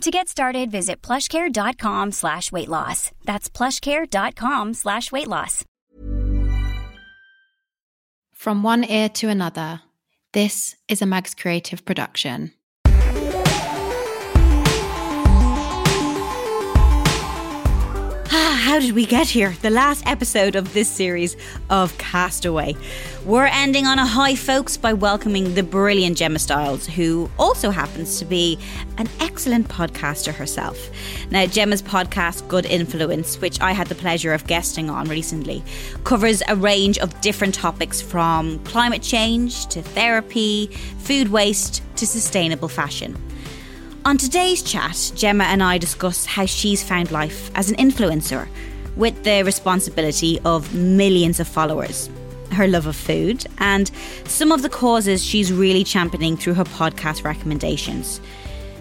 To get started, visit plushcare.com slash weight loss. That's plushcare.com slash weight loss. From one ear to another, this is a Mags Creative production. How did we get here? The last episode of this series of Castaway. We're ending on a high, folks, by welcoming the brilliant Gemma Styles, who also happens to be an excellent podcaster herself. Now, Gemma's podcast, Good Influence, which I had the pleasure of guesting on recently, covers a range of different topics from climate change to therapy, food waste to sustainable fashion. On today's chat, Gemma and I discuss how she's found life as an influencer with the responsibility of millions of followers, her love of food, and some of the causes she's really championing through her podcast recommendations.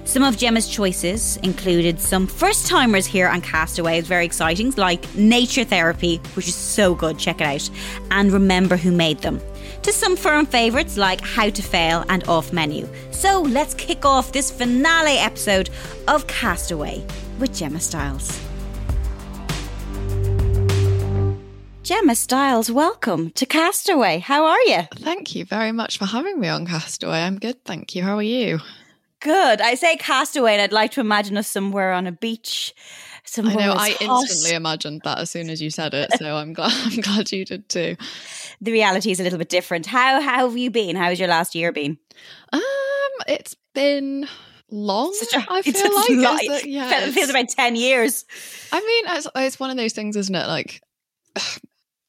Some of Gemma's choices included some first timers here on Castaway, it's very exciting, like Nature Therapy, which is so good, check it out, and Remember Who Made Them to some firm favourites like How to Fail and Off Menu. So let's kick off this finale episode of Castaway with Gemma Styles. Gemma Styles, welcome to Castaway. How are you? Thank you very much for having me on Castaway. I'm good, thank you. How are you? Good. I say Castaway, and I'd like to imagine us somewhere on a beach. Somewhere I know. I hot. instantly imagined that as soon as you said it, so I'm glad. I'm glad you did too. The reality is a little bit different. How, how have you been? How has your last year been? Um, it's been long. A- I feel like lot. It's- yeah, It feels about 10 years. I mean, it's, it's one of those things, isn't it? Like,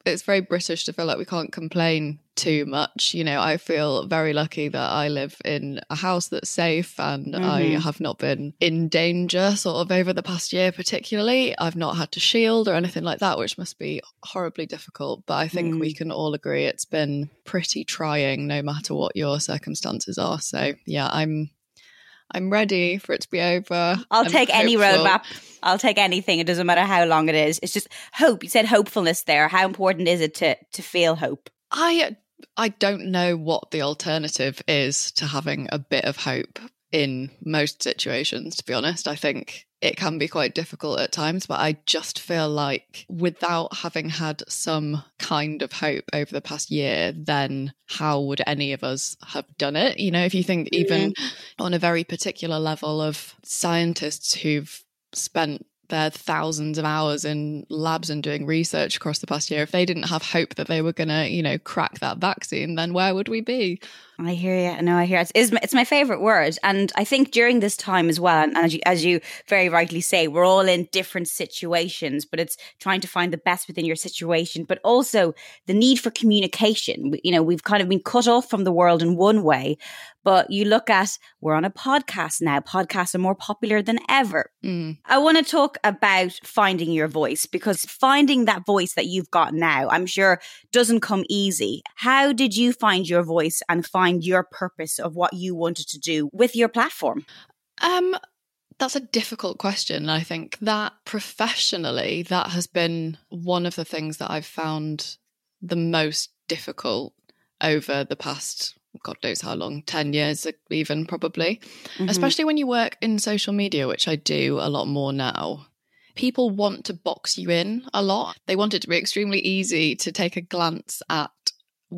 it's very British to feel like we can't complain too much. You know, I feel very lucky that I live in a house that's safe and I Mhm. have not been in danger sort of over the past year, particularly. I've not had to shield or anything like that, which must be horribly difficult. But I think we can all agree it's been pretty trying no matter what your circumstances are. So, yeah, I'm. I'm ready for it to be over. I'll I'm take any hopeful. roadmap. I'll take anything. It doesn't matter how long it is. It's just hope. You said hopefulness there. How important is it to to feel hope? I I don't know what the alternative is to having a bit of hope in most situations to be honest. I think it can be quite difficult at times, but I just feel like without having had some kind of hope over the past year, then how would any of us have done it? You know, if you think even on a very particular level of scientists who've spent their thousands of hours in labs and doing research across the past year, if they didn't have hope that they were going to, you know, crack that vaccine, then where would we be? I hear you. No, I hear it. It's, it's my favorite word, and I think during this time as well, and as you, as you very rightly say, we're all in different situations, but it's trying to find the best within your situation, but also the need for communication. You know, we've kind of been cut off from the world in one way, but you look at we're on a podcast now. Podcasts are more popular than ever. Mm. I want to talk about finding your voice because finding that voice that you've got now, I'm sure doesn't come easy. How did you find your voice and find your purpose of what you wanted to do with your platform? Um, that's a difficult question. I think that professionally, that has been one of the things that I've found the most difficult over the past, God knows how long, 10 years, even probably. Mhm. Especially when you work in social media, which I do a lot more now. People want to box you in a lot. They want it to be extremely easy to take a glance at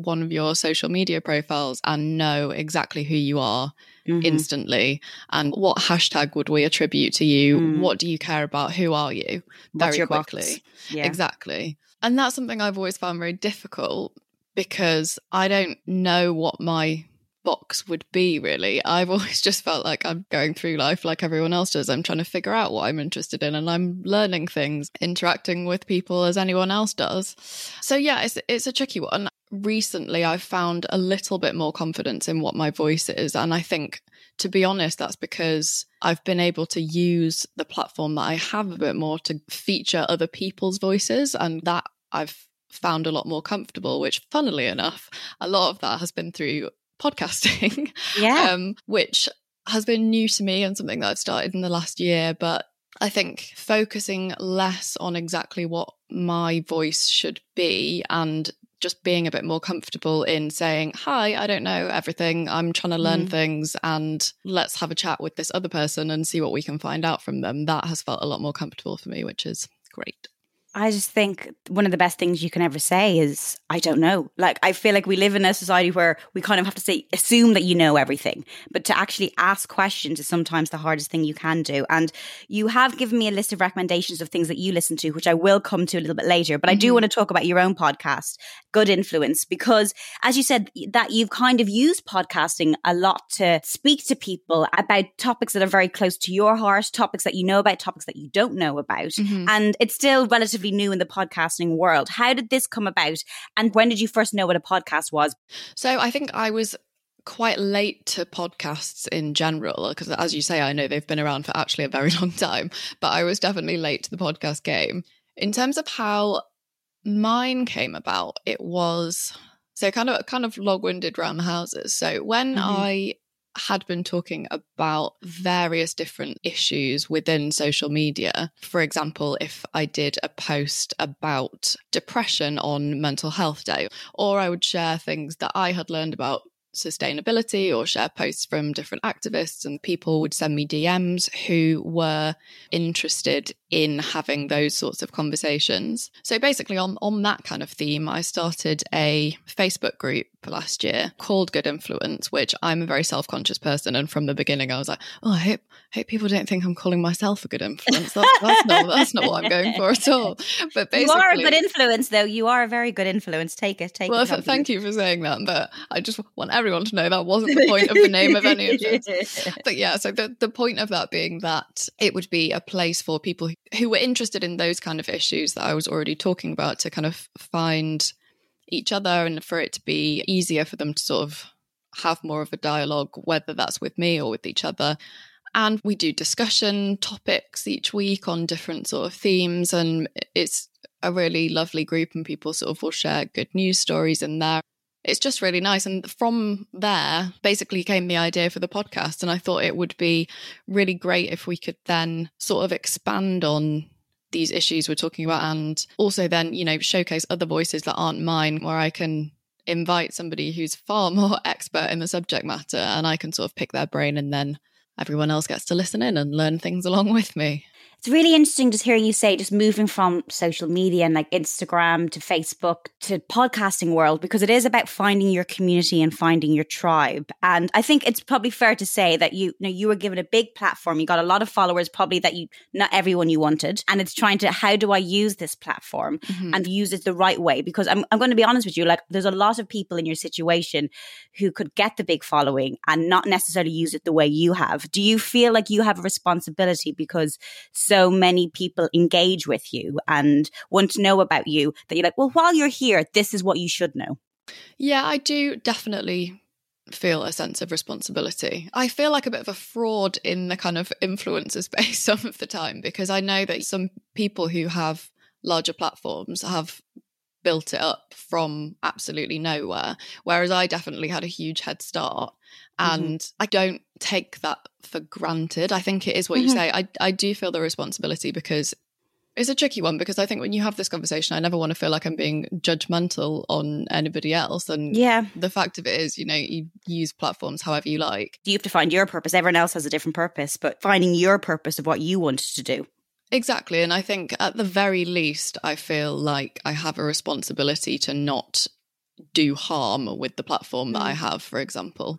one of your social media profiles and know exactly who you are Mhm. instantly. And what hashtag would we attribute to you? Mm. what do you care about? Who are you? What's very quickly. Yeah. exactly. And that's something i've always found very difficult because i don't know what my box would be really. I've always just felt like i'm going through life like everyone else does. I'm trying to figure out what i'm interested in and i'm learning things interacting with people as anyone else does. So yeah it's it's a tricky one recently i've found a little bit more confidence in what my voice is and i think to be honest that's because i've been able to use the platform that i have a bit more to feature other people's voices and that i've found a lot more comfortable, which funnily enough, a lot of that has been through podcasting. Yeah. um, which has been new to me and something that I've started in the last year. But I think focusing less on exactly what my voice should be and just being a bit more comfortable in saying, Hi, I don't know everything. I'm trying to learn Mm. things and let's have a chat with this other person and see what we can find out from them. That has felt a lot more comfortable for me, which is great. I just think one of the best things you can ever say is, I don't know. Like, I feel like we live in a society where we kind of have to say, assume that you know everything. But to actually ask questions is sometimes the hardest thing you can do. And you have given me a list of recommendations of things that you listen to, which I will come to a little bit later. But I do Mhm. want to talk about your own podcast, Good Influence, because as you said, that you've kind of used podcasting a lot to speak to people about topics that are very close to your heart, topics that you know about, topics that you don't know about and it's still relatively new in the podcasting world. How did this come about? And when did you first know what a podcast was? So I think I was quite late to podcasts in general because as you say I know they've been around for actually a very long time but I was definitely late to the podcast game in terms of how mine came about it was so kind of kind of log-winded round the houses so when Mhm. I had been talking about various different issues within social media. For example, if I did a post about depression on Mental Health Day, or I would share things that I had learned about sustainability or share posts from different activists and people would send me DMs who were interested in having those sorts of conversations. So basically on on that kind of theme I started a Facebook group last year called Good Influence which I'm a very self-conscious person and from the beginning I was like oh I hope hope people don't think I'm calling myself a good influence that's, that's not that's not what I'm going for at all but basically you are a good influence, though. You are a very good influence. Take it. Take well, it. th- thank you for saying that, but I just want everyone to know that wasn't the point of the name of any of this. But yeah, so the, the point of that being that it would be a place for people who were interested in those kind of issues that I was already talking about to kind of find each other and for it to be easier for them to sort of have more of a dialogue, whether that's with me or with each other. And we do discussion topics each week on different sort of themes, and it's a really lovely group, and people sort of will share good news stories in there. It's just really nice. And from there, basically came the idea for the podcast. And I thought it would be really great if we could then sort of expand on these issues we're talking about and also then, you know, showcase other voices that aren't mine, where I can invite somebody who's far more expert in the subject matter and I can sort of pick their brain and then everyone else gets to listen in and learn things along with me. It's really interesting just hearing you say just moving from social media and like Instagram to Facebook to podcasting world because it is about finding your community and finding your tribe. And I think it's probably fair to say that you, you know you were given a big platform. You got a lot of followers, probably that you not everyone you wanted. And it's trying to how do I use this platform mm-hmm. and use it the right way? Because I'm I'm going to be honest with you, like there's a lot of people in your situation who could get the big following and not necessarily use it the way you have. Do you feel like you have a responsibility because so many people engage with you and want to know about you that you're like, well, while you're here, this is what you should know. Yeah, I do definitely feel a sense of responsibility. I feel like a bit of a fraud in the kind of influencer space some of the time because I know that some people who have larger platforms have built it up from absolutely nowhere whereas I definitely had a huge head start mm-hmm. and I don't take that for granted. I think it is what you Mhm. say. I I do feel the responsibility because it's a tricky one because I think when you have this conversation, I never want to feel like I'm being judgmental on anybody else. And Yeah. the fact of it is, you know, you use platforms however you like. You have to find your purpose. Everyone else has a different purpose, but finding your purpose of what you wanted to do. Exactly. And I think at the very least, I feel like I have a responsibility to not do harm with the platform that I have, for example.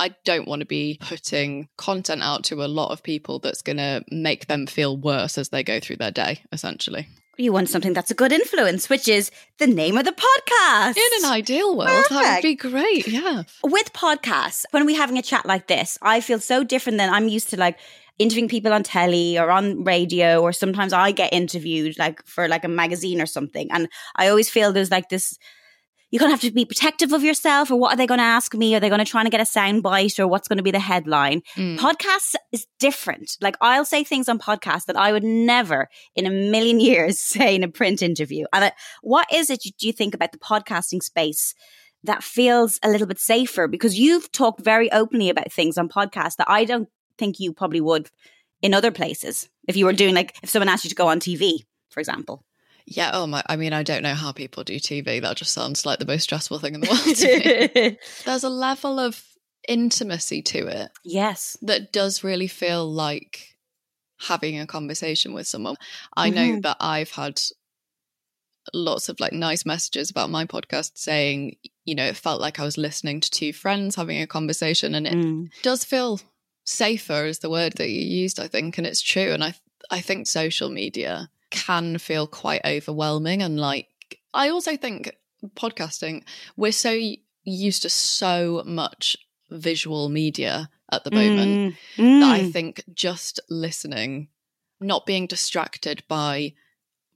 I don't want to be putting content out to a lot of people that's going to make them feel worse as they go through their day, essentially. You want something that's a good influence, which is the name of the podcast. In an ideal world, that would be great. Yeah. with podcasts, when we're having a chat like this, I feel so different than I'm used to like interviewing people on telly or on radio, or sometimes I get interviewed like for like a magazine or something. And I always feel there's like this, you're going to have to be protective of yourself or what are they going to ask me? Are they going to try and get a soundbite or what's going to be the headline? Mm. Podcasts is different. Like I'll say things on podcasts that I would never in a million years say in a print interview. And I, what is it do you think about the podcasting space that feels a little bit safer? Because you've talked very openly about things on podcasts that I don't think you probably would in other places. If you were doing like, if someone asked you to go on TV, for example. Yeah. Oh my. I mean, I don't know how people do TV. That just sounds like the most stressful thing in the world to me. There's a level of intimacy to it yes. that does really feel like having a conversation with someone. I know Mhm. that I've had lots of like nice messages about my podcast saying, you know, it felt like I was listening to two friends having a conversation and it Mm. does feel safer is the word that you used i think and it's true and i i think social media can feel quite overwhelming and like i also think podcasting we're so used to so much visual media at the moment Mm. that i Mm. think just listening not being distracted by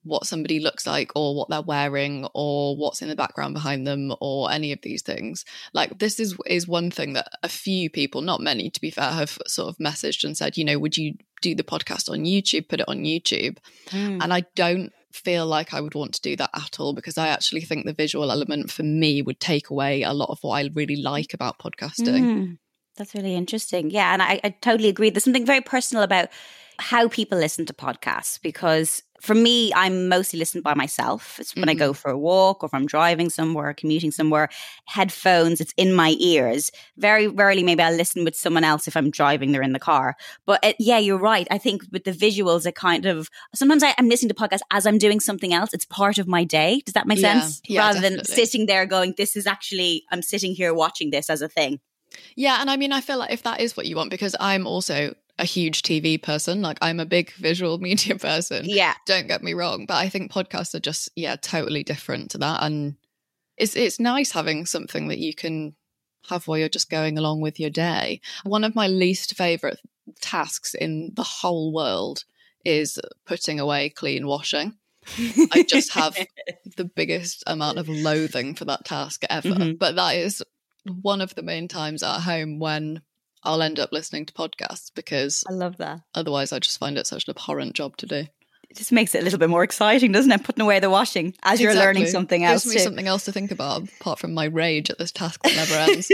what somebody looks like or what they're wearing or what's in the background behind them or any of these things like this is is one thing that a few people not many to be fair have sort of messaged and said you know would you do the podcast on youtube put it on youtube Mm. and i don't feel like i would want to do that at all because i actually think the visual element for me would take away a lot of what i really like about podcasting Mm. That's really interesting. Yeah. And I, I totally agree. There's something very personal about how people listen to podcasts because for me, I'm mostly listening by myself. It's when I go mm. for a walk or if I'm driving somewhere, commuting somewhere, headphones, it's in my ears. Very rarely, maybe I'll listen with someone else if I'm driving, they're in the car. But it, yeah, you're right. I think with the visuals, it kind of sometimes I, I'm listening to podcasts as I'm doing something else. It's part of my day. Does that make Yeah. sense? Yeah, Rather than sitting there going, this is actually, I'm sitting here watching this as a thing. Yeah, and I mean, I feel like if that is what you want, because I'm also a huge TV person, like I'm a big visual media person. Yeah. Don't get me wrong, but I think podcasts are just yeah, totally different to that, and it's it's nice having something that you can have while you're just going along with your day. One of my least favorite tasks in the whole world is putting away clean washing. I just have the biggest amount of loathing for that task ever. Mhm. But that is one of the main times at home when I'll end up listening to podcasts because I love that. otherwise I just find it such an abhorrent job to do. It just makes it a little bit more exciting, doesn't it? Putting away the washing as you're learning Exactly. something Gives else. me too. something else to think about apart from my rage at this task that never ends.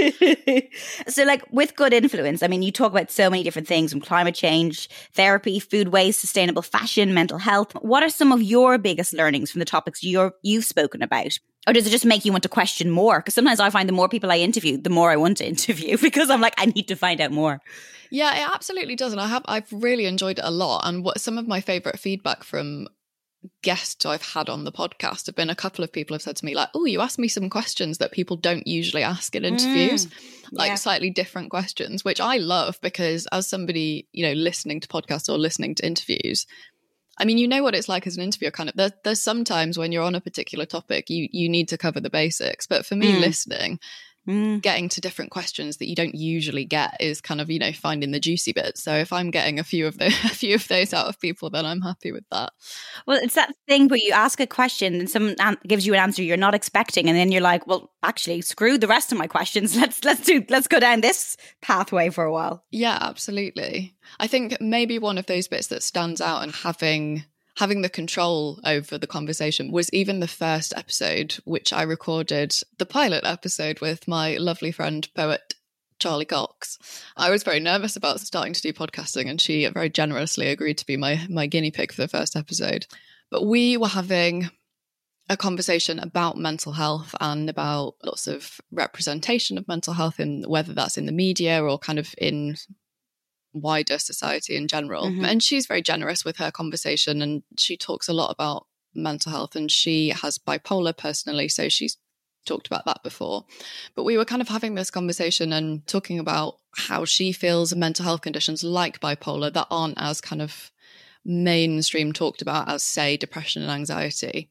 so, like with good influence, I mean, you talk about so many different things from climate change, therapy, food waste, sustainable fashion, mental health. What are some of your biggest learnings from the topics you're, you've spoken about? Or does it just make you want to question more? Because sometimes I find the more people I interview, the more I want to interview because I'm like, I need to find out more. Yeah, it absolutely does, and I have I've really enjoyed it a lot. And what some of my favorite feedback from guests I've had on the podcast have been a couple of people have said to me like, "Oh, you asked me some questions that people don't usually ask in interviews, mm, like yeah. slightly different questions," which I love because as somebody you know listening to podcasts or listening to interviews. I mean, you know what it's like as an interviewer. Kind of, there, there's sometimes when you're on a particular topic, you you need to cover the basics. But for me, Mm. listening, Mm. getting to different questions that you don't usually get is kind of you know finding the juicy bits so if i'm getting a few of those a few of those out of people then i'm happy with that Well, it's that thing where you ask a question and someone gives you an answer you're not expecting, and then you're like, "Well, actually, screw the rest of my questions. Let's let's do let's go down this pathway for a while." yeah absolutely i think maybe one of those bits that stands out and having having the control over the conversation was even the first episode which i recorded the pilot episode with my lovely friend poet Charly Cox. I was very nervous about starting to do podcasting, and she very generously agreed to be my my guinea pig for the first episode. But we were having a conversation about mental health and about lots of representation of mental health, in whether that's in the media or kind of in wider society in general. Mhm. And she's very generous with her conversation, and she talks a lot about mental health. And she has bipolar personally, so she's talked about that before. But we were kind of having this conversation and talking about how she feels mental health conditions like bipolar that aren't as kind of mainstream talked about as say depression and anxiety.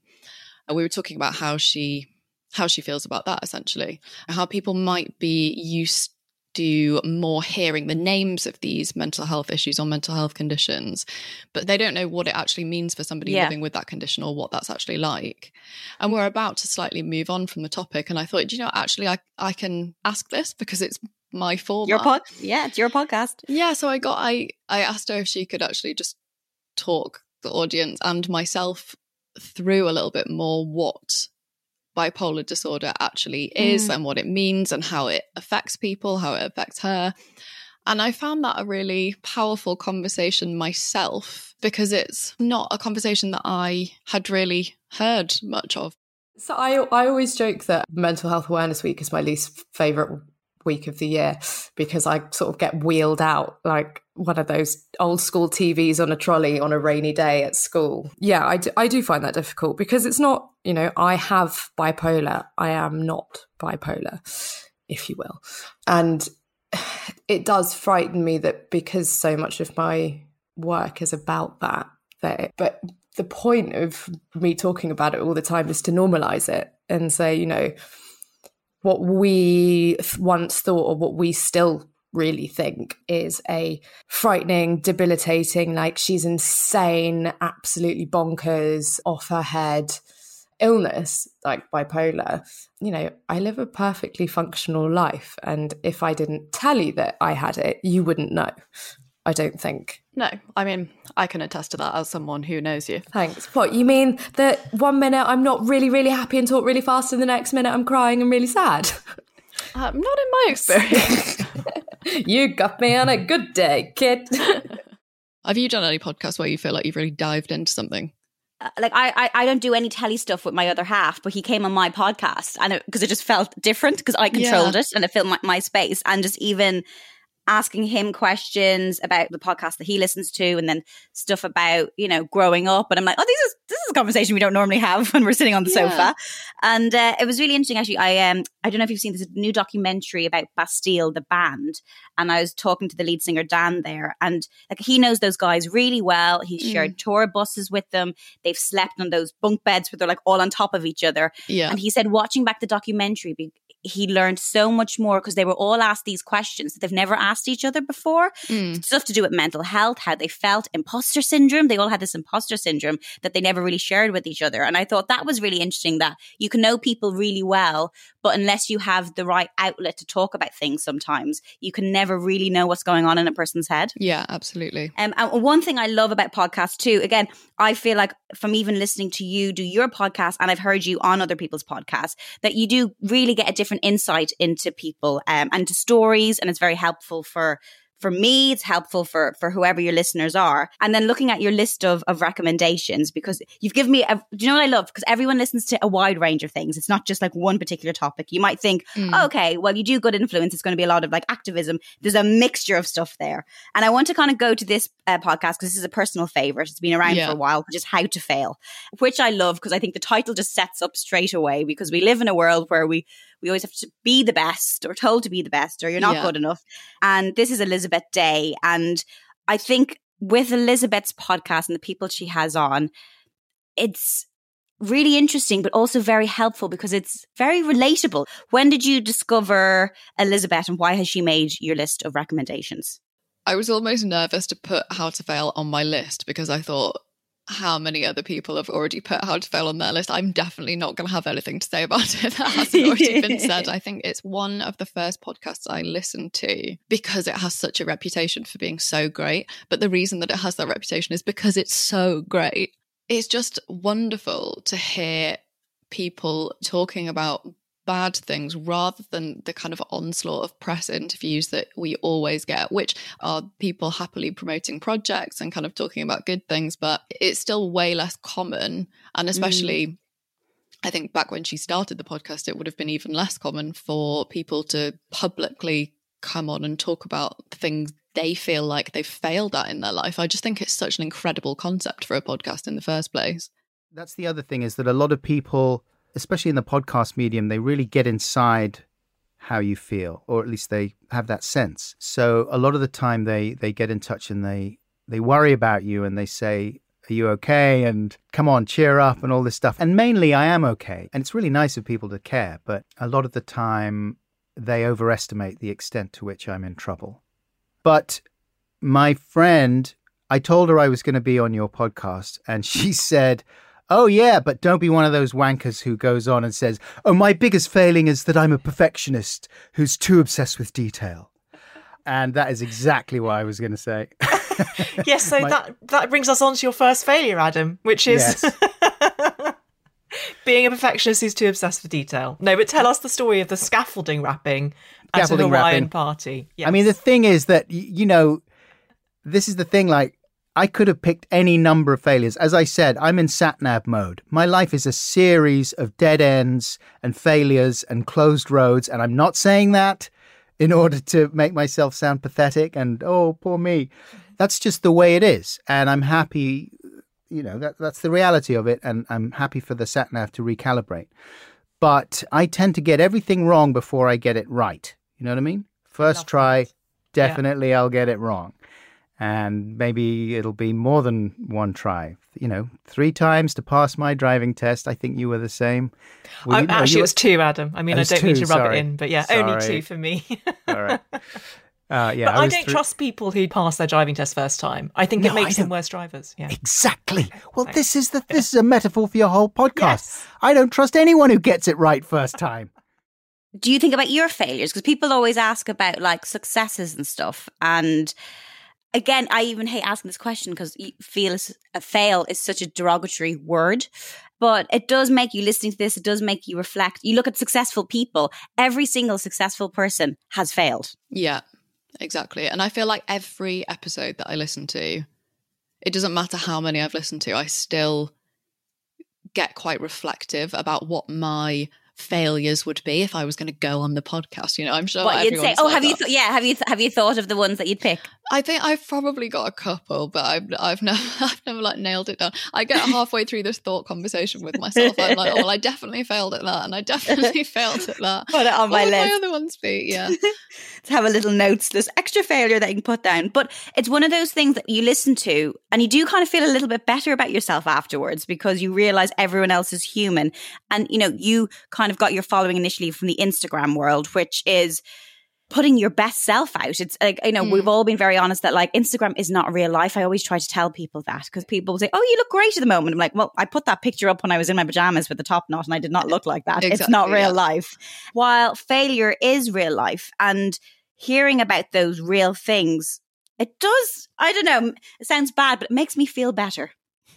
And we were talking about how she how she feels about that essentially and how people might be used do more hearing the names of these mental health issues or mental health conditions, but they don't know what it actually means for somebody Yeah. living with that condition or what that's actually like. And we're about to slightly move on from the topic. And I thought, do you know, actually, I, I can ask this because it's my format. Your pod, yeah, it's your podcast. Yeah, so I got I I asked her if she could actually just talk the audience and myself through a little bit more what bipolar disorder actually is Mm. and what it means and how it affects people, how it affects her. And I found that a really powerful conversation myself because it's not a conversation that I had really heard much of. So I I always joke that Mental Health Awareness Week is my least favorite week of the year because I sort of get wheeled out like one of those old school TVs on a trolley on a rainy day at school. Yeah, I do, I do find that difficult because it's not, you know, I have bipolar. I am not bipolar, if you will. And it does frighten me that because so much of my work is about that, that but the point of me talking about it all the time is to normalize it and say, you know, what we once thought or what we still really think is a frightening, debilitating, like she's insane, absolutely bonkers, off her head illness like bipolar. You know, I live a perfectly functional life. And if I didn't tell you that I had it, you wouldn't know. I don't think. No, I mean, I can attest to that as someone who knows you. Thanks. What you mean that one minute I'm not really, really happy and talk really fast, and the next minute I'm crying and really sad? Um, not in my experience. you got me on a good day, kid. Have you done any podcasts where you feel like you've really dived into something? Uh, like I, I I don't do any telly stuff with my other half, but he came on my podcast and because it, just felt different because I controlled it and it filled my, my space and just even asking him questions about the podcast that he listens to and then stuff about you know growing up. And I'm like oh this is this is a conversation we don't normally have when we're sitting on the Yeah. sofa and uh, it was really interesting actually. I um I don't know if you've seen this new documentary about Bastille the band. And I was talking to the lead singer Dan there. And like he knows those guys really well. He's Mm. shared tour buses with them. They've slept on those bunk beds where they're like all on top of each other. Yeah. and he said watching back the documentary he learned so much more because they were all asked these questions that they've never asked each other before Mm. stuff to do with mental health, how they felt, imposter syndrome. They all had this imposter syndrome that they never really shared with each other. And I thought that was really interesting that you can know people really well, but unless you have the right outlet to talk about things sometimes, you can never really know what's going on in a person's head. Yeah, absolutely. Um, and one thing I love about podcasts too, again, I feel like from even listening to you do your podcast, and I've heard you on other people's podcasts, that you do really get a different insight into people um, and to stories, and it's very helpful for for me. It's helpful for for whoever your listeners are. And then looking at your list of of recommendations because you've given me. A, do you know what I love? Because everyone listens to a wide range of things. It's not just like one particular topic. You might think, Mm. okay, well, you do good influence. It's going to be a lot of like activism. There's a mixture of stuff there. And I want to kind of go to this uh, podcast because this is a personal favorite. It's been around Yeah. for a while, just How to Fail, which I love because I think the title just sets up straight away because we live in a world where we we always have to be the best or told to be the best or you're not Yeah. good enough. And this is Elizabeth Day. And I think with Elizabeth's podcast and the people she has on, it's really interesting, but also very helpful because it's very relatable. When did you discover Elizabeth and why has she made your list of recommendations? I was almost nervous to put How to Fail on my list because I thought, how many other people have already put How to Fail on their list? I'm definitely not going to have anything to say about it that hasn't already been said. I think it's one of the first podcasts I listened to because it has such a reputation for being so great. But the reason that it has that reputation is because it's so great. It's just wonderful to hear people talking about bad things rather than the kind of onslaught of press interviews that we always get, which are people happily promoting projects and kind of talking about good things, but it's still way less common. And mm. especially, I think back when she started the podcast, it would have been even less common for people to publicly come on and talk about things they feel like they've failed at in their life. I just think it's such an incredible concept for a podcast in the first place. That's the other thing is that a lot of people, especially in the podcast medium, they really get inside how you feel, or at least they have that sense. So a lot of the time they they get in touch and they they worry about you and they say, "Are you okay?" and "Come on, cheer up," and all this stuff. And mainly, I am okay, and it's really nice of people to care. But a lot of the time, they overestimate the extent to which I'm in trouble. But my friend, I told her I was going to be on your podcast, and she said, Oh, yeah, but don't be one of those wankers who goes on and says, Oh, my biggest failing is that I'm a perfectionist who's too obsessed with detail. And that is exactly what I was going to say. yes, so My- that that brings us on to your first failure, Adam, which is Yes. being a perfectionist who's too obsessed with detail. No, but tell us the story of the scaffolding wrapping at Scaffolding a Hawaiian wrapping. party. I mean, the thing is that, you know, this is the thing, like, I could have picked any number of failures. As I said, I'm in satnav mode. My life is a series of dead ends and failures and closed roads. And I'm not saying that in order to make myself sound pathetic and, oh, poor me. That's just the way it is. And I'm happy, you know, that, that's the reality of it. And I'm happy for the satnav to recalibrate. But I tend to get everything wrong before I get it right. You know what I mean? First love try, definitely I'll get it wrong. And maybe it'll be more than one try. You know, three times to pass my driving test. I think you were the same. Were Oh, you- actually, you it was two, Adam. I mean, I don't mean to rub sorry. it in, but yeah, only two for me. All right. Uh, yeah, but I, was don't through- trust people who pass their driving test first time. I think No, it makes them worse drivers. Yeah. Exactly. Well, Thanks. this is the this is a metaphor for your whole podcast. Yes. I don't trust anyone who gets it right first time. do you think about your failures? Because people always ask about like successes and stuff. And again, I even hate asking this question because feel a fail is such a derogatory word. But it does make you listening to this, it does make you reflect. You look at successful people, every single successful person has failed. Yeah, exactly. And I feel like every episode that I listen to, it doesn't matter how many I've listened to, I still get quite reflective about what my failures would be if I was going to go on the podcast. You know, I'm sure what you'd say? Oh, like have you? Th- yeah, have you? Th- have you thought of the ones that you'd pick? I think I've probably got a couple, but I've I've never I've never like nailed it down. I get halfway through this thought conversation with myself. I'm like, oh well, I definitely failed at that, and I definitely failed at that. Put it on my list. my other ones be? Yeah, to have a little notes list, extra failure that you can put down. But it's one of those things that you listen to and you do kind of feel a little bit better about yourself afterwards because you realize everyone else is human. And, you know, you kind of got your following initially from the Instagram world, which is putting your best self out. It's like, you know, Mm. we've all been very honest that like Instagram is not real life. I always try to tell people that because people will say, Oh, you look great at the moment. I'm like, well, I put that picture up when I was in my pajamas with the top knot and I did not look like that. it's not real yeah. life. While failure is real life and hearing about those real things, it does, I don't know, it sounds bad, but it makes me feel better.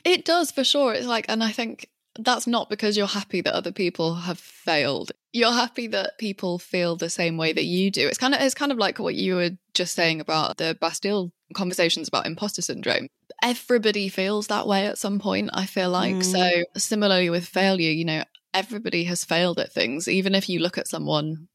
it does for sure. It's like, and I think that's not because you're happy that other people have failed. You're happy that people feel the same way that you do. It's kind of it's kind of like what you were just saying about the Bastille conversations about imposter syndrome. Everybody feels that way at some point, I feel like. Mm. So similarly with failure, you know, everybody has failed at things. Even if you look at someone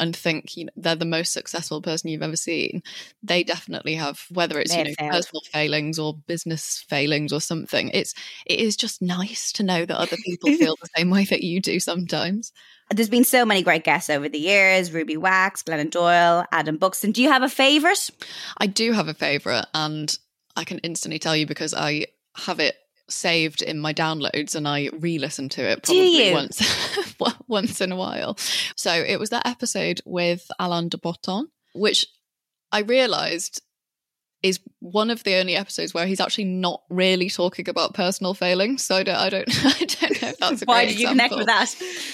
and think you know they're the most successful person you've ever seen, they definitely have whether it's They you know failed. personal failings or business failings or something. It's it is just nice to know that other people feel the same way that you do sometimes. There's been so many great guests over the years Ruby Wax, Glennon Doyle, Adam Buxton. Do you have a favourite? I do have a favorite, and I can instantly tell you because I have it saved in my downloads and I re-listen to it probably once once in a while. So it was that episode with Alain de Botton, which I realized is one of the only episodes where he's actually not really talking about personal failings. So I don't, I don't, I don't know if that's a Why did you connect with that?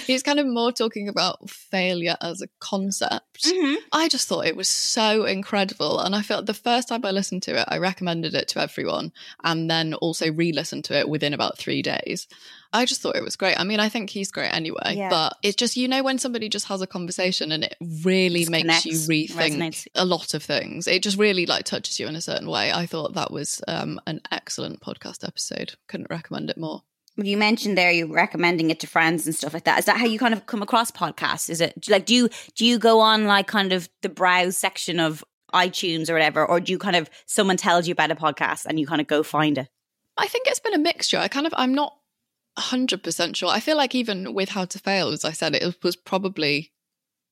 He's kind of more talking about failure as a concept. Mhm. I just thought it was so incredible. And I felt the first time I listened to it, I recommended it to everyone and then also re listened to it within about three days. I just thought it was great. I mean, I think he's great anyway, Yeah. but it's just, you know, when somebody just has a conversation and it really Just makes you rethink resonates. a lot of things, it just really like touches you in a certain way. I thought that was um, an excellent podcast episode. Couldn't recommend it more. You mentioned there you recommending it to friends and stuff like that. Is that how you kind of come across podcasts? Is it like do you do you go on like kind of the browse section of iTunes or whatever, or do you kind of someone tells you about a podcast and you kind of go find it? I think it's been a mixture. I kind of, I'm not 100% sure. I feel like even with How to Fail, as I said, it was probably,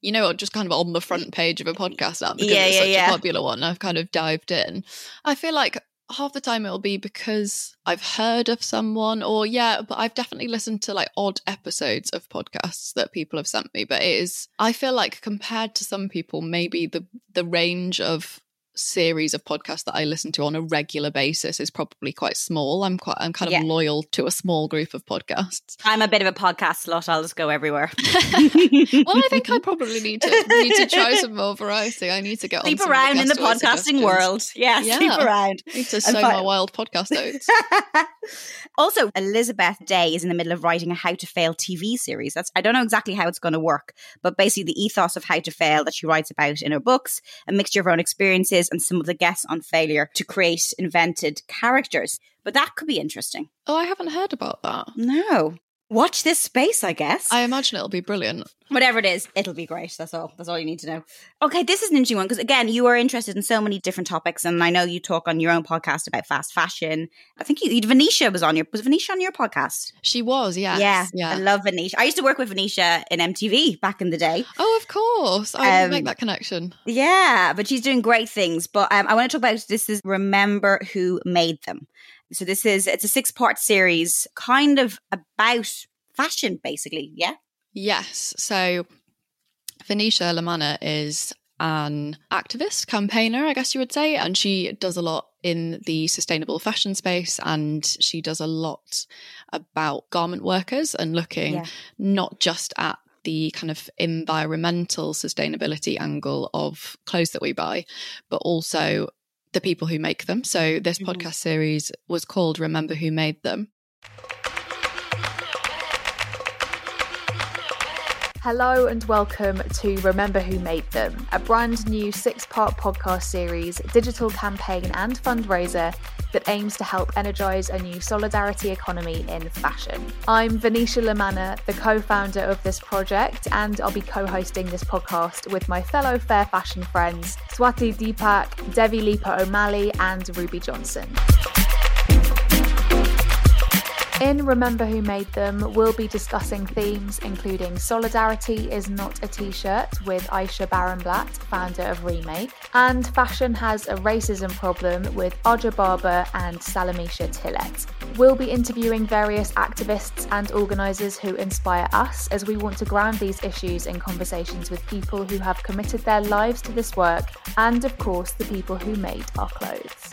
you know, just kind of on the front page of a podcast app because Yeah, it's yeah, such yeah. a popular one. I've kind of dived in. I feel like half the time it'll be because I've heard of someone or yeah, but I've definitely listened to like odd episodes of podcasts that people have sent me. But it is I feel like compared to some people, maybe the the range of series of podcasts that I listen to on a regular basis is probably quite small. I'm quite I'm kind of Yeah. loyal to a small group of podcasts. I'm a bit of a podcast slut. I'll just go everywhere. well, I think I probably need to need to try some more variety. I need to get sleep on some of around in the podcasting world. Yeah, Yeah. sleep around. I need to sow my wild podcast oats. also, Elizabeth Day is in the middle of writing a How to Fail TV series. That's I don't know exactly how it's going to work, but basically the ethos of how to fail that she writes about in her books, a mixture of her own experiences and some of the guests on failure to create invented characters. But that could be interesting. Oh, I haven't heard about that. No. Watch this space, I guess. I imagine it'll be brilliant. Whatever it is, it'll be great. That's all. That's all you need to know. Okay, this is an interesting one because again, you are interested in so many different topics, and I know you talk on your own podcast about fast fashion. I think you, Venetia was on your was Venetia on your podcast? She was, yes. Yeah, yeah. I love Venetia. I used to work with Venetia in MTV back in the day. Oh, of course. I didn't Um, make that connection. Yeah, but she's doing great things. But um, I want to talk about this is remember who made them. So this is it's a six part series, kind of about fashion, basically. Yeah. Yes. So Venetia La Manna is an activist, campaigner, I guess you would say, and she does a lot in the sustainable fashion space and she does a lot about garment workers and looking Yeah. not just at the kind of environmental sustainability angle of clothes that we buy, but also the people who make them. So this Mhm. podcast series was called Remember Who Made Them. Hello and welcome to Remember Who Made Them, a brand new six part podcast series, digital campaign, and fundraiser that aims to help energise a new solidarity economy in fashion. I'm Venetia La Manna, the co founder of this project, and I'll be co hosting this podcast with my fellow fair fashion friends Swati Deepak, Devi Leiper O'Malley, and Ruby Johnson. In Remember Who Made Them, we'll be discussing themes including Solidarity is Not a T shirt with Ayesha Barenblat, founder of Remake, and Fashion has a racism problem with Aja Barber and Salamishah Tillet. We'll be interviewing various activists and organisers who inspire us as we want to ground these issues in conversations with people who have committed their lives to this work and, of course, the people who made our clothes.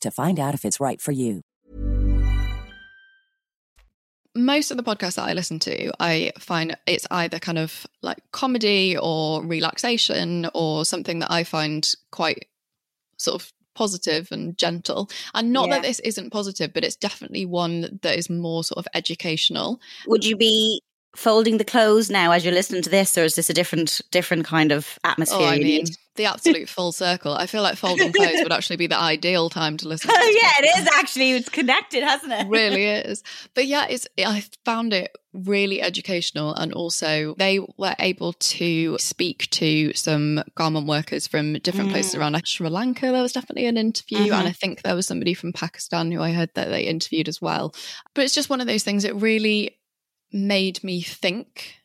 to find out if it's right for you. most of the podcasts that I listen to, I find it's either kind of like comedy or relaxation or something that I find quite sort of positive and gentle. And not Yeah. that this isn't positive, but it's definitely one that is more sort of educational. Would you be folding the clothes now as you're listening to this, or is this a different different kind of oh, atmosphere? Oh, I mean, the absolute full circle. I feel like folding clothes would actually be the ideal time to listen. to Oh yeah, it is actually. It's connected, hasn't it? really is. But yeah, it's I found it really educational and also they were able to speak to some garment workers from different places mm. around like Sri Lanka. There was definitely an interview and I mm-hmm. think there was somebody from Pakistan who I heard that they interviewed as well. But it's just one of those things it really made me think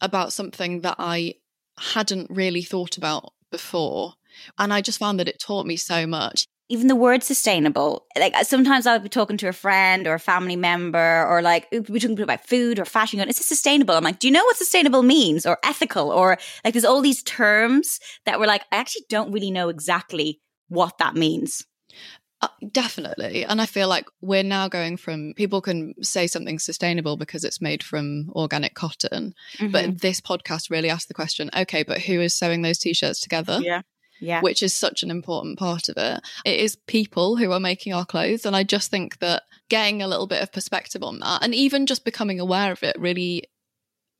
about something that I hadn't really thought about before. And I just found that it taught me so much. even the word sustainable, like uh, sometimes I'll be talking to a friend or a family member or like we're talking about food or fashion. Going, is this sustainable? I'm like, do you know what sustainable means or ethical or like there's all these terms that we're like, I actually don't really know exactly what that means. Uh, definitely. And I feel like we're now going from people can say something sustainable because it's made from organic cotton. Mm-hmm. But this podcast really asked the question okay, but who is sewing those t shirts together? Yeah. Yeah. Which is such an important part of it. It is people who are making our clothes. And I just think that getting a little bit of perspective on that and even just becoming aware of it really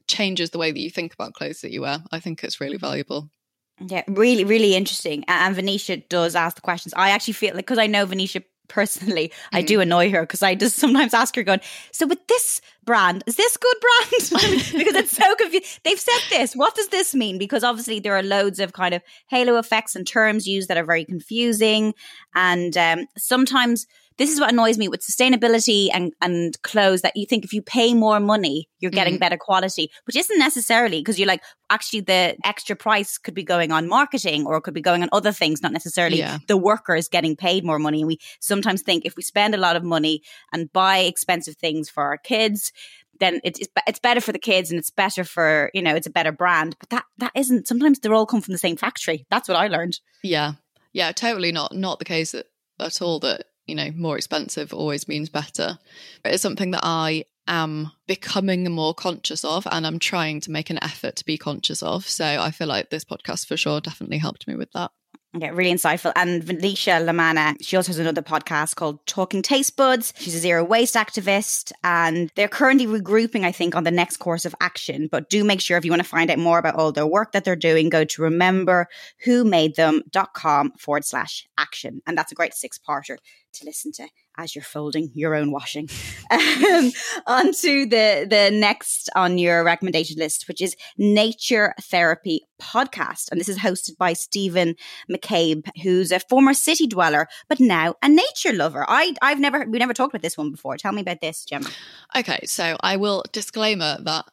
changes the way that you think about clothes that you wear. I think it's really valuable. Yeah, really, really interesting. And Venetia does ask the questions. I actually feel like because I know Venetia personally, I do annoy her because I just sometimes ask her, going, "So with this brand, is this good brand?" because it's so confused. They've said this. What does this mean? Because obviously there are loads of kind of halo effects and terms used that are very confusing, and um, sometimes. This is what annoys me with sustainability and, and clothes that you think if you pay more money, you're getting mm-hmm. better quality, which isn't necessarily because you're like, actually, the extra price could be going on marketing or it could be going on other things, not necessarily Yeah. the workers getting paid more money. And we sometimes think if we spend a lot of money and buy expensive things for our kids, then it's it's it's better for the kids and it's better for you know it's a better brand. But that that isn't. Sometimes they're all come from the same factory. That's what I learned. Yeah. Yeah, totally not not the case at, at all that, you know, more expensive always means better. But it's something that I am becoming more conscious of and I'm trying to make an effort to be conscious of. So I feel like this podcast for sure definitely helped me with that. Yeah, really insightful. And Venetia La Manna, she also has another podcast called Talking Taste Buds. She's a zero waste activist, and they're currently regrouping, I think, on the next course of action. But do make sure if you want to find out more about all their work that they're doing, go to rememberwhomadethem.com forward slash action. And that's a great six parter to listen to as you're folding your own washing. Um, on to the, the next on your recommendation list, which is Nature Therapy Podcast. And this is hosted by Stephen McCabe, who's a former city dweller, but now a nature lover. I, I've never, we never talked about this one before. Tell me about this, Gemma. Okay, so I will disclaimer that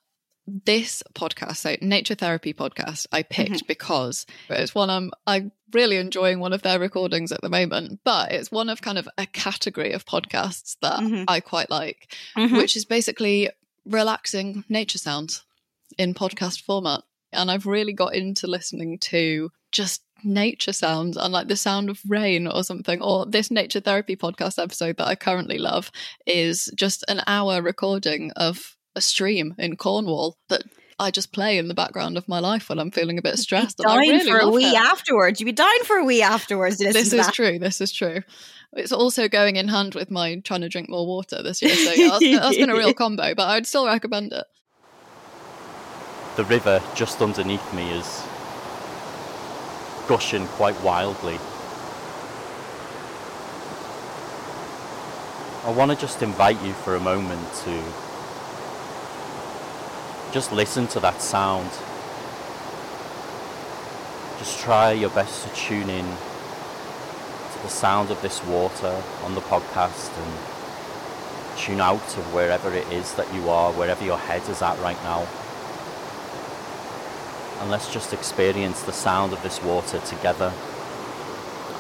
this podcast, so Nature Therapy Podcast, I picked because it's one I'm I'm really enjoying one of their recordings at the moment, but it's one of kind of a category of podcasts that Mhm. I quite like, Mhm. which is basically relaxing nature sounds in podcast format. And I've really got into listening to just nature sounds and like the sound of rain or something. Or this nature therapy podcast episode that I currently love is just an hour recording of a stream in Cornwall that I just play in the background of my life when I'm feeling a bit stressed. and I dying really for a wee it. afterwards. You'd be dying for a wee afterwards. To This is that. true. This is true. It's also going in hand with my trying to drink more water this year. So yeah, that's, that's been a real combo, but I'd still recommend it. The river just underneath me is gushing quite wildly. I want to just invite you for a moment to just listen to that sound. Just try your best to tune in to the sound of this water on the podcast and tune out of wherever it is that you are, wherever your head is at right now. And let's just experience the sound of this water together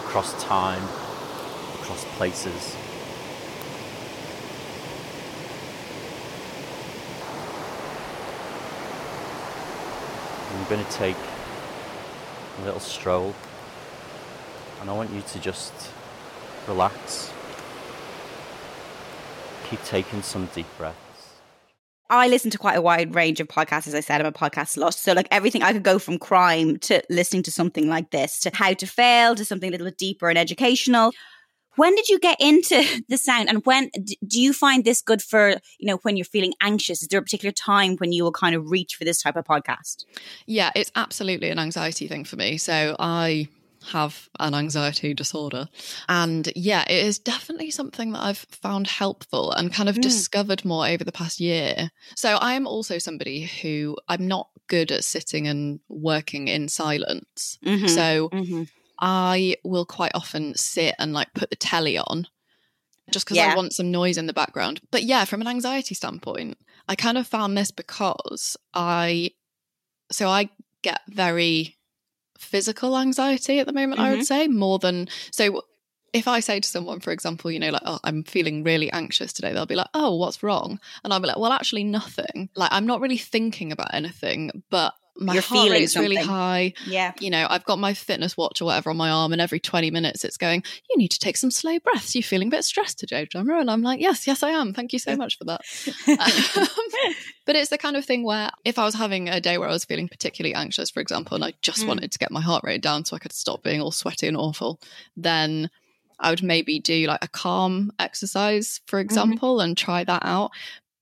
across time, across places. I'm going to take a little stroll and I want you to just relax. Keep taking some deep breaths. I listen to quite a wide range of podcasts. As I said, I'm a podcast slut. So, like everything, I could go from crime to listening to something like this, to how to fail, to something a little bit deeper and educational. When did you get into the sound and when do you find this good for, you know, when you're feeling anxious? Is there a particular time when you will kind of reach for this type of podcast? Yeah, it's absolutely an anxiety thing for me. So I have an anxiety disorder. And yeah, it is definitely something that I've found helpful and kind of mm. discovered more over the past year. So I am also somebody who I'm not good at sitting and working in silence. Mm-hmm. So mm-hmm. I will quite often sit and like put the telly on just because yeah. I want some noise in the background. But yeah, from an anxiety standpoint, I kind of found this because I, so I get very physical anxiety at the moment, mm-hmm. I would mm-hmm. say, more than, so if I say to someone, for example, you know, like, oh, I'm feeling really anxious today, they'll be like, oh, what's wrong? And I'll be like, well, actually, nothing. Like, I'm not really thinking about anything, but my You're heart rate's really high. Yeah. You know, I've got my fitness watch or whatever on my arm, and every 20 minutes it's going, You need to take some slow breaths. You're feeling a bit stressed today, Gemma. And I'm like, Yes, yes, I am. Thank you so much for that. um, but it's the kind of thing where if I was having a day where I was feeling particularly anxious, for example, and I just mm. wanted to get my heart rate down so I could stop being all sweaty and awful, then I would maybe do like a calm exercise, for mm-hmm. example, mm-hmm. and try that out.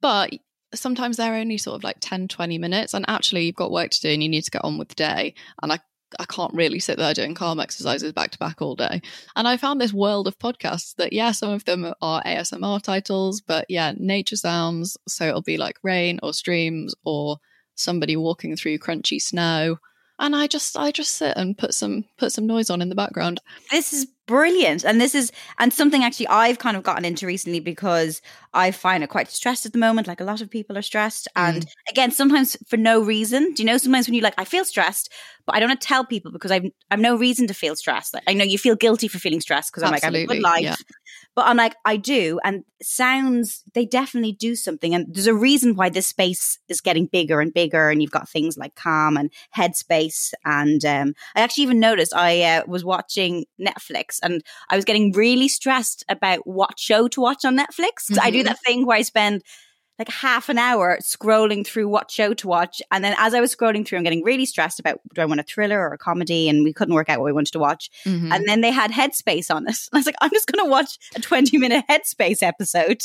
But sometimes they're only sort of like 10, 20 minutes. And actually, you've got work to do and you need to get on with the day. And I I can't really sit there doing calm exercises back to back all day. And I found this world of podcasts that, yeah, some of them are ASMR titles, but yeah, nature sounds. So it'll be like rain or streams or somebody walking through crunchy snow. And I just I just sit and put some put some noise on in the background. This is brilliant and this is and something actually i've kind of gotten into recently because i find it quite stressed at the moment like a lot of people are stressed and mm. again sometimes for no reason do you know sometimes when you like i feel stressed but i don't want to tell people because i've i've no reason to feel stressed like, i know you feel guilty for feeling stressed because i'm like i'm a good life yeah. But I'm like, I do. And sounds, they definitely do something. And there's a reason why this space is getting bigger and bigger. And you've got things like Calm and Headspace. And um, I actually even noticed I uh, was watching Netflix and I was getting really stressed about what show to watch on Netflix. Mm-hmm. I do mm-hmm. that thing where I spend like half an hour scrolling through what show to watch. And then as I was scrolling through, I'm getting really stressed about do I want a thriller or a comedy? And we couldn't work out what we wanted to watch. Mm-hmm. And then they had Headspace on it. And I was like, I'm just going to watch a 20 minute Headspace episode.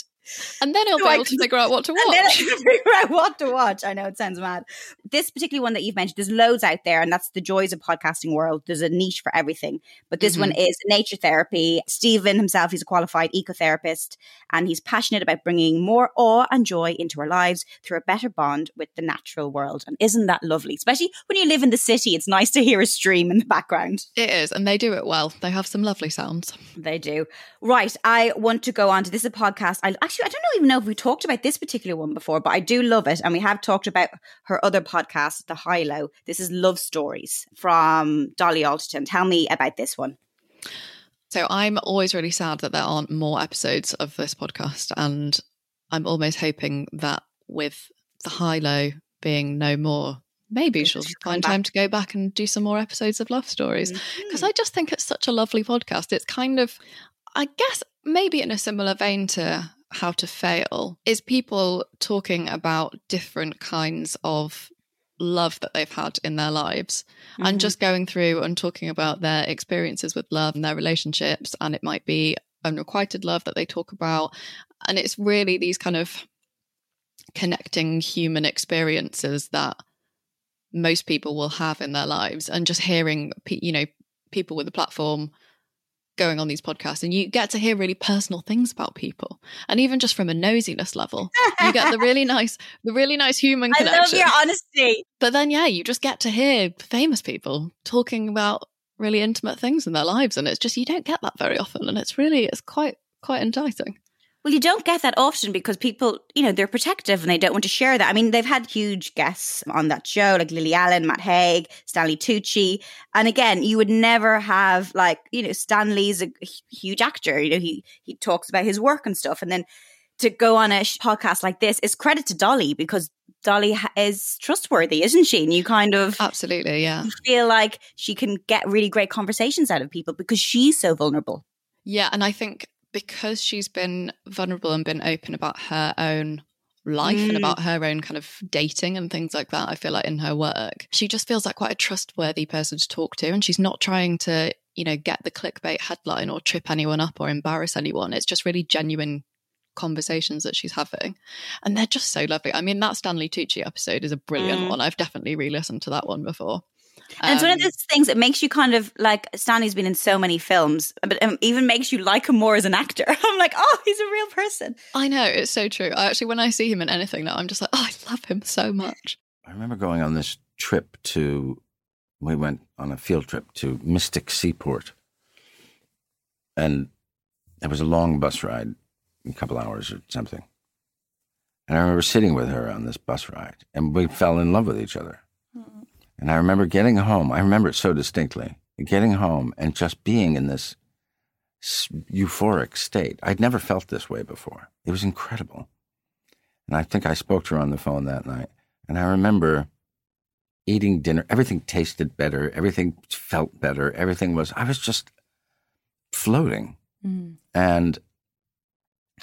And then he'll so be able to figure out what to watch. And then I can figure out what to watch. I know it sounds mad. This particular one that you've mentioned, there's loads out there, and that's the joys of podcasting world. There's a niche for everything. But this mm-hmm. one is nature therapy. Stephen himself, he's a qualified ecotherapist, and he's passionate about bringing more awe and joy into our lives through a better bond with the natural world. And isn't that lovely? Especially when you live in the city, it's nice to hear a stream in the background. It is, and they do it well. They have some lovely sounds. They do. Right. I want to go on to this is a podcast. I actually I don't even know if we talked about this particular one before, but I do love it. And we have talked about her other podcast, The High Low. This is Love Stories from Dolly Alderton. Tell me about this one. So I'm always really sad that there aren't more episodes of this podcast. And I'm almost hoping that with The High Low being no more, maybe she'll find time to go back and do some more episodes of love stories because mm-hmm. I just think it's such a lovely podcast. It's kind of, I guess, maybe in a similar vein to how to fail is people talking about different kinds of love that they've had in their lives mm-hmm. and just going through and talking about their experiences with love and their relationships and it might be unrequited love that they talk about and it's really these kind of connecting human experiences that most people will have in their lives and just hearing you know people with a platform going on these podcasts and you get to hear really personal things about people. And even just from a nosiness level you get the really nice the really nice human connection i love your honesty but then yeah you just get to hear famous people talking about really intimate things in their lives and it's just you don't get that very often and it's really it's quite quite enticing well, you don't get that often because people, you know, they're protective and they don't want to share that. I mean, they've had huge guests on that show, like Lily Allen, Matt Haig, Stanley Tucci. And again, you would never have like, you know, Stanley's a huge actor. You know, he he talks about his work and stuff. And then to go on a podcast like this is credit to Dolly because Dolly is trustworthy, isn't she? And you kind of absolutely, yeah, feel like she can get really great conversations out of people because she's so vulnerable. Yeah, and I think because she's been vulnerable and been open about her own life mm. and about her own kind of dating and things like that, I feel like in her work, she just feels like quite a trustworthy person to talk to. And she's not trying to you know, get the clickbait headline or trip anyone up or embarrass anyone. It's just really genuine conversations that she's having. And they're just so lovely. I mean, that Stanley Tucci episode is a brilliant Mm. one. I've definitely re listened to that one before. And it's one of Um, those things that makes you kind of like Stanley's been in so many films, but um, even makes you like him more as an actor. I'm like, oh, he's a real person. I know, it's so true. I actually, when I see him in anything now, I'm just like, oh, I love him so much. I remember going on this trip to, we went on a field trip to Mystic Seaport. And it was a long bus ride, a couple hours or something. And I remember sitting with her on this bus ride, and we fell in love with each other. And I remember getting home, I remember it so distinctly, getting home and just being in this euphoric state. I'd never felt this way before. It was incredible. And I think I spoke to her on the phone that night. And I remember eating dinner. Everything tasted better. Everything felt better. Everything was, I was just floating. Mm-hmm. And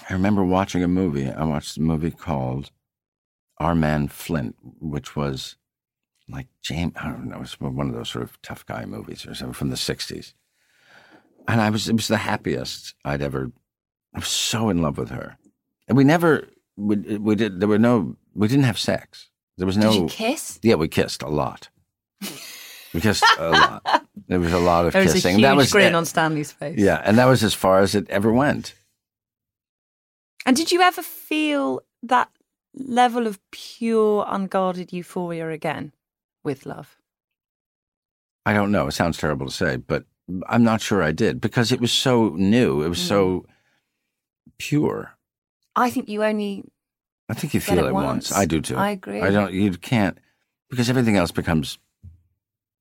I remember watching a movie. I watched a movie called Our Man Flint, which was like James, I don't know, it was one of those sort of tough guy movies or something from the 60s. And I was, it was the happiest I'd ever, I was so in love with her. And we never, we, we did, there were no, we didn't have sex. There was no. Did you kiss? Yeah, we kissed a lot. We kissed a lot. There was a lot of There was a kissing. huge that was grin on Stanley's face. Yeah, and that was as far as it ever went. And did you ever feel that level of pure, unguarded euphoria again with love? I don't know. It sounds terrible to say, but I'm not sure I did because it was so new. It was so pure. I think you only. I think you feel it it once. once. I do too. I agree. I don't. You can't because everything else becomes.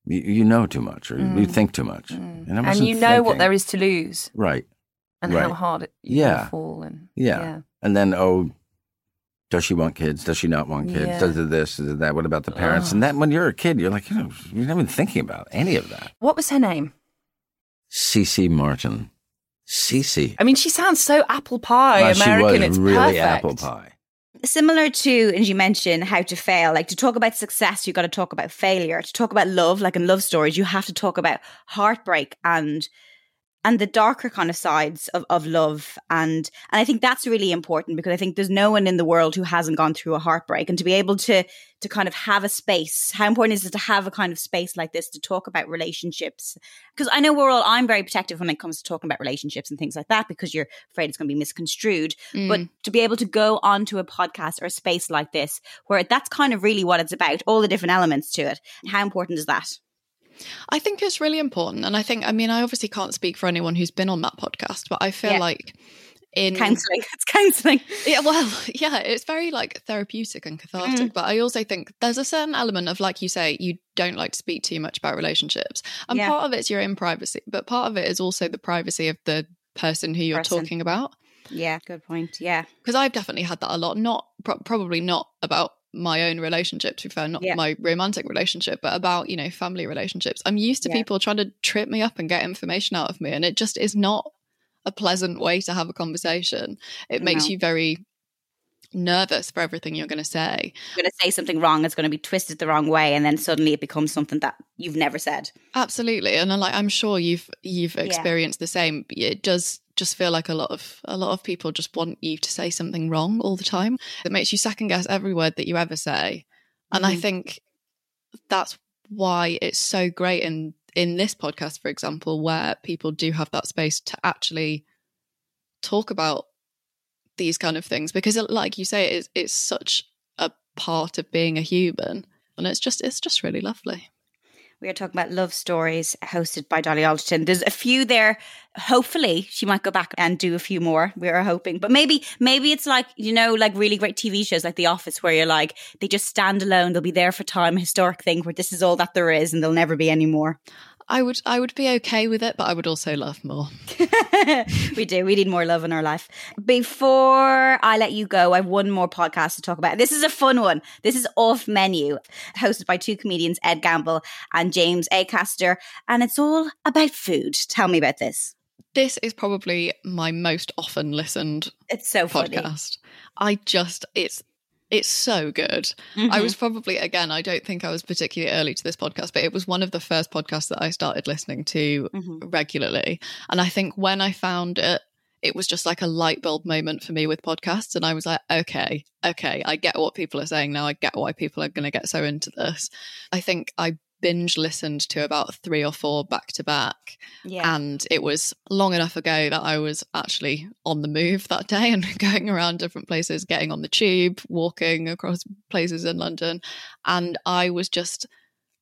You, you know too much, or you Mm. think too much, and, I And wasn't you know what there is to lose right? and right. how hard it you Yeah. fall. And Yeah. yeah. And then, oh, does she want kids? Does she not want kids? Yeah. Does it this? Does it that? What about the parents? And then when you're a kid, you're like, you know, you're not even thinking about any of that. What was her name? Cece Martin. Cece. I mean, she sounds so apple pie Well, American. She was it's really perfect. apple pie. Similar to, as you mentioned, how to fail. Like to talk about success, you got to talk about failure. To talk about love, like in love stories, you have to talk about heartbreak and and the darker kind of sides of, of love. And and I think that's really important because I think there's no one in the world who hasn't gone through a heartbreak. And to be able to to kind of have a space, how important is it to have a kind of space like this to talk about relationships? Because I know we're all I'm very protective when it comes to talking about relationships and things like that because you're afraid it's going to be misconstrued. But Mm. to be able to go onto a podcast or a space like this where that's kind of really what it's about, all the different elements to it. How important is that? I think it's really important. And I think, I mean, I obviously can't speak for anyone who's been on that podcast, but I feel Yeah. like in Counseling. It's counseling. Yeah, well, yeah, it's very like therapeutic and cathartic. Mm. But I also think there's a certain element of, like you say, you don't like to speak too much about relationships. And Yeah. part of it's your own privacy, but part of it is also the privacy of the person who you're Person. talking about. Yeah, good point. Yeah. Because I've definitely had that a lot. Not pro- probably not about my own relationship, to be fair, not Yeah. my romantic relationship, but about, you know, family relationships. I'm used to Yeah. people trying to trip me up and get information out of me. And it just is not a pleasant way to have a conversation. It makes No. you very nervous for everything you're going to say. You're going to say something wrong, it's going to be twisted the wrong way, and then suddenly it becomes something that you've never said. Absolutely, and I'm like I'm sure you've you've Yeah. experienced the same. It does just feel like a lot of a lot of people just want you to say something wrong all the time. It makes you second guess every word that you ever say, and I Mhm. think that's why it's so great in in this podcast, for example, where people do have that space to actually talk about these kind of things because, like you say, it's it's such a part of being a human, and it's just it's just really lovely. We are talking about love stories hosted by Dolly Alderton. There's a few there. Hopefully, she might go back and do a few more. We are hoping, but maybe, maybe it's like you know, like really great TV shows like The Office, where you're like they just stand alone. They'll be there for time, historic thing where this is all that there is, and there'll never be any more. I would I would be okay with it, but I would also love more. we do. We need more love in our life. Before I let you go, I have one more podcast to talk about. This is a fun one. This is off menu, hosted by two comedians, Ed Gamble and James A. Acaster, and it's all about food. Tell me about this. This is probably my most often listened It's so funny. podcast. I just it's It's so good. Mm-hmm. I was probably, again, I don't think I was particularly early to this podcast, but it was one of the first podcasts that I started listening to Mm-hmm. regularly. And I think when I found it, it was just like a light bulb moment for me with podcasts. And I was like, okay, okay, I get what people are saying now. I get why people are going to get so into this. I think I binge listened to about three or four back to back. Yeah. And it was long enough ago that I was actually on the move that day and going around different places, getting on the tube, walking across places in London. And I was just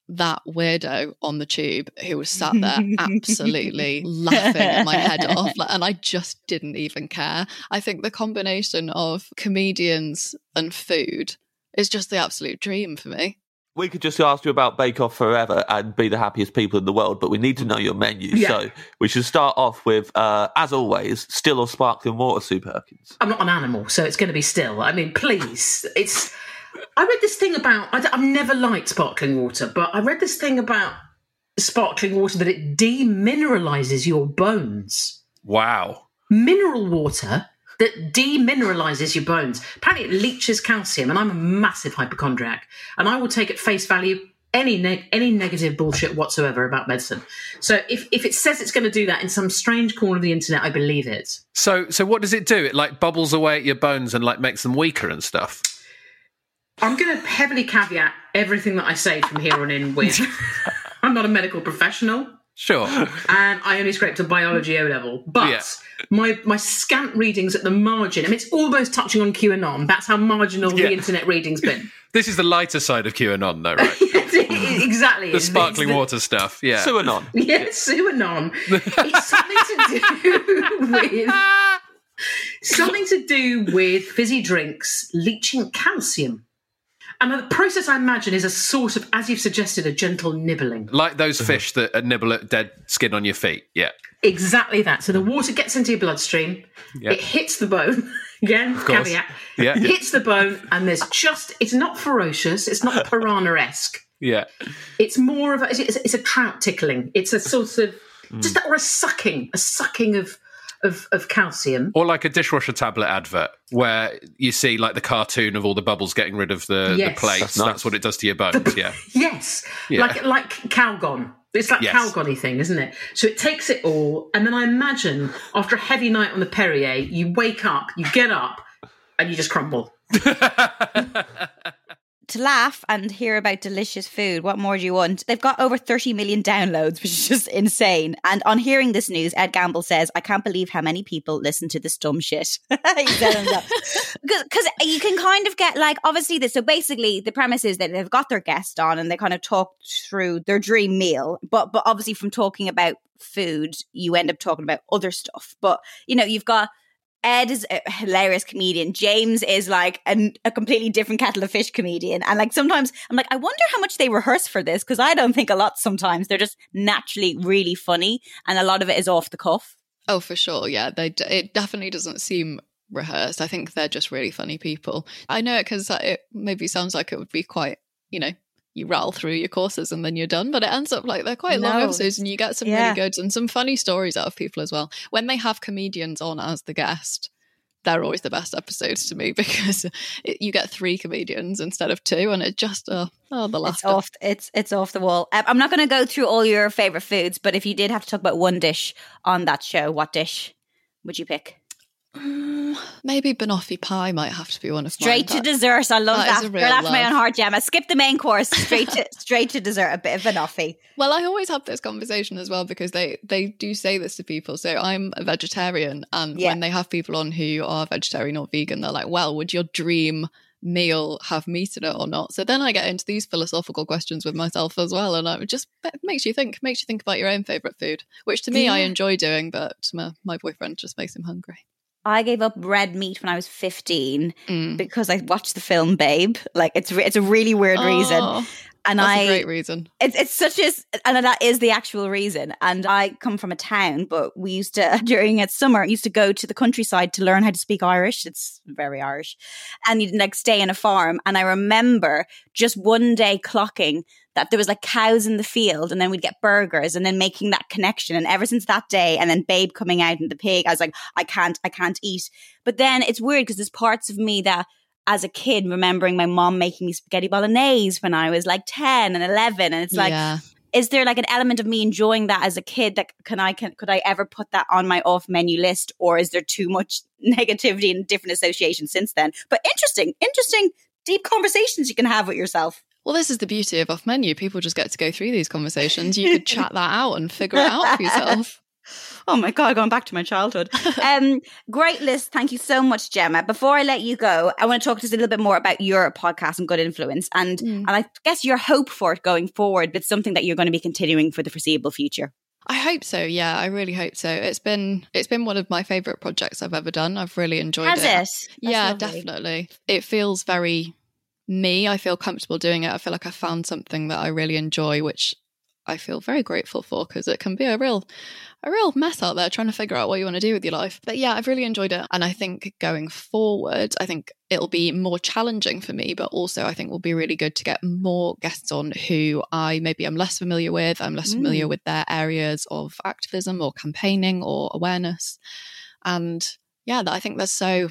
that weirdo on the tube who was sat there absolutely laughing my head off. Like, and I just didn't even care. I think the combination of comedians and food is just the absolute dream for me. We could just ask you about Bake Off forever and be the happiest people in the world, but we need to know your menu. Yeah. So we should start off with, uh, as always, still or sparkling water, Sue Perkins. I'm not an animal, so it's going to be still. I mean, please. It's. I read this thing about. I, have never liked sparkling water, but I read this thing about sparkling water that it demineralizes your bones. Wow. Mineral water that demineralizes your bones. Apparently, it leaches calcium, and I'm a massive hypochondriac, and I will take at face value any neg- any negative bullshit whatsoever about medicine. So if if it says it's going to do that in some strange corner of the internet, I believe it. So, so what does it do? It like bubbles away at your bones and like makes them weaker and stuff. I'm going to heavily caveat everything that I say from here on in with I'm not a medical professional Sure. and I only scraped a biology O level. But Yeah. my my scant readings at the margin, I mean, it's almost touching on QAnon. That's how marginal Yeah. the internet reading's been. This is the lighter side of QAnon, though, right? exactly. the sparkling the- water stuff. Yeah. Suanon. Yeah, Suanon. it's something to do with something to do with fizzy drinks leaching calcium. And the process I imagine is a sort of, as you've suggested, a gentle nibbling. Like those fish that uh, nibble at dead skin on your feet. Yeah. Exactly that. So the water gets into your bloodstream, Yeah. it hits the bone. Again, Of caveat. Yeah. It hits the bone, and there's just, it's not ferocious, it's not piranha esque. Yeah. It's more of a, it's, it's a trout tickling. It's a sort of, Hmm. just that, or a sucking, a sucking of, of, of calcium. Or like a dishwasher tablet advert where you see like the cartoon of all the bubbles getting rid of the, Yes. the plates. That's That's, what it does to your bones. Yeah. Yes, Yeah. like like Calgon. It's that Yes. Calgon-y thing, isn't it? So it takes it all, and then I imagine after a heavy night on the Perrier, you wake up, you get up, and you just crumble. to laugh and hear about delicious food. What more do you want? They've got over 30 million downloads, which is just insane. And on hearing this news, Ed Gamble says, I can't believe how many people listen to this dumb shit. Because you can kind of get like, obviously, this. So basically, the premise is that they've got their guest on and they kind of talk through their dream meal. But, but obviously, from talking about food, you end up talking about other stuff. But, you know, you've got Ed is a hilarious comedian. James is like an, a completely different kettle of fish comedian. And like sometimes I'm like, I wonder how much they rehearse for this because I don't think a lot sometimes. They're just naturally really funny and a lot of it is off the cuff. Oh, for sure. Yeah, they. It definitely doesn't seem rehearsed. I think they're just really funny people. I know it because it maybe sounds like it would be quite, you know, you rattle through your courses and then you're done. But it ends up like they're quite long episodes, and you get some Yeah. really good and some funny stories out of people as well. When they have comedians on as the guest. They're always the best episodes to me because it, you get three comedians instead of two, and it just oh, oh the It's laughter. off. It's it's off the wall. Um, I'm not going to go through all your favorite foods, but if you did have to talk about one dish on that show, what dish would you pick? Mm, maybe banoffee pie might have to be one of Straight mine. to dessert. I love that that. is a Girl real after my own heart, Gemma. Skip the main course. Straight to straight to dessert. A bit of banoffee. Well, I always have this conversation as well because they they do say this to people. So I'm a vegetarian, and Yeah. when they have people on who are vegetarian or vegan, they're like, "Well, would your dream meal have meat in it or not?" So then I get into these philosophical questions with myself as well, and it just makes you think, makes you think about your own favorite food, which to me I enjoy doing, but my, my boyfriend just makes him hungry. I gave up red meat when I was 15 Mm. because I watched the film Babe. Like it's re- it's a really weird reason. Oh, And that's I a great reason. It's it's such a and that is the actual reason. And I come from a town, but we used to during its summer used to go to the countryside to learn how to speak Irish. It's very Irish, and you'd like stay in a farm. And I remember just one day clocking that there was like cows in the field, and then we'd get burgers, and then making that connection. And ever since that day, and then Babe coming out and the pig, I was like, I can't, I can't eat. But then it's weird because there's parts of me that as a kid remembering my mom making me spaghetti bolognese when I was like 10 and 11 and it's like Yeah. is there like an element of me enjoying that as a kid that can I can could I ever put that on my off menu list or is there too much negativity and different associations since then but interesting interesting deep conversations you can have with yourself Well, this is the beauty of off menu. People just get to go through these conversations. You could chat that out and figure it out for yourself. Oh my god, going back to my childhood. um, great list. Thank you so much, Gemma. Before I let you go, I want to talk to just a little bit more about your podcast and good influence, and and I guess your hope for it going forward, but something that you're going to be continuing for the foreseeable future. I hope so. Yeah, I really hope so. It's been it's been one of my favorite projects I've ever done. I've really enjoyed Has it. it? Yeah, lovely. definitely. It feels very me. I feel comfortable doing it. I feel like I found something that I really enjoy, which I feel very grateful for because it can be a real a real mess out there trying to figure out what you want to do with your life. But yeah, I've really enjoyed it. And I think going forward, I think it'll be more challenging for me, but also I think will be really good to get more guests on who I maybe I'm less familiar with. I'm less familiar Mm. with their areas of activism or campaigning or awareness. And yeah, I think there's so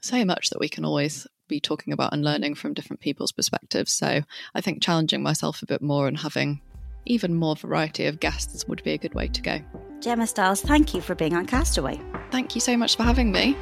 so much that we can always be talking about and learning from different people's perspectives. So I think challenging myself a bit more and having even more variety of guests would be a good way to go. Gemma Stiles, thank you for being on Castaway. Thank you so much for having me.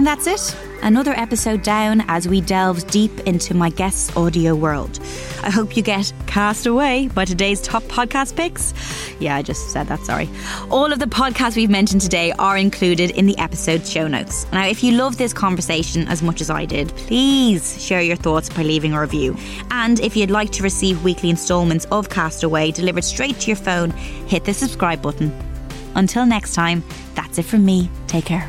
And that's it. Another episode down as we delve deep into my guest's audio world. I hope you get cast away by today's top podcast picks. Yeah, I just said that, sorry. All of the podcasts we've mentioned today are included in the episode show notes. Now, if you love this conversation as much as I did, please share your thoughts by leaving a review. And if you'd like to receive weekly installments of Castaway delivered straight to your phone, hit the subscribe button. Until next time, that's it from me. Take care.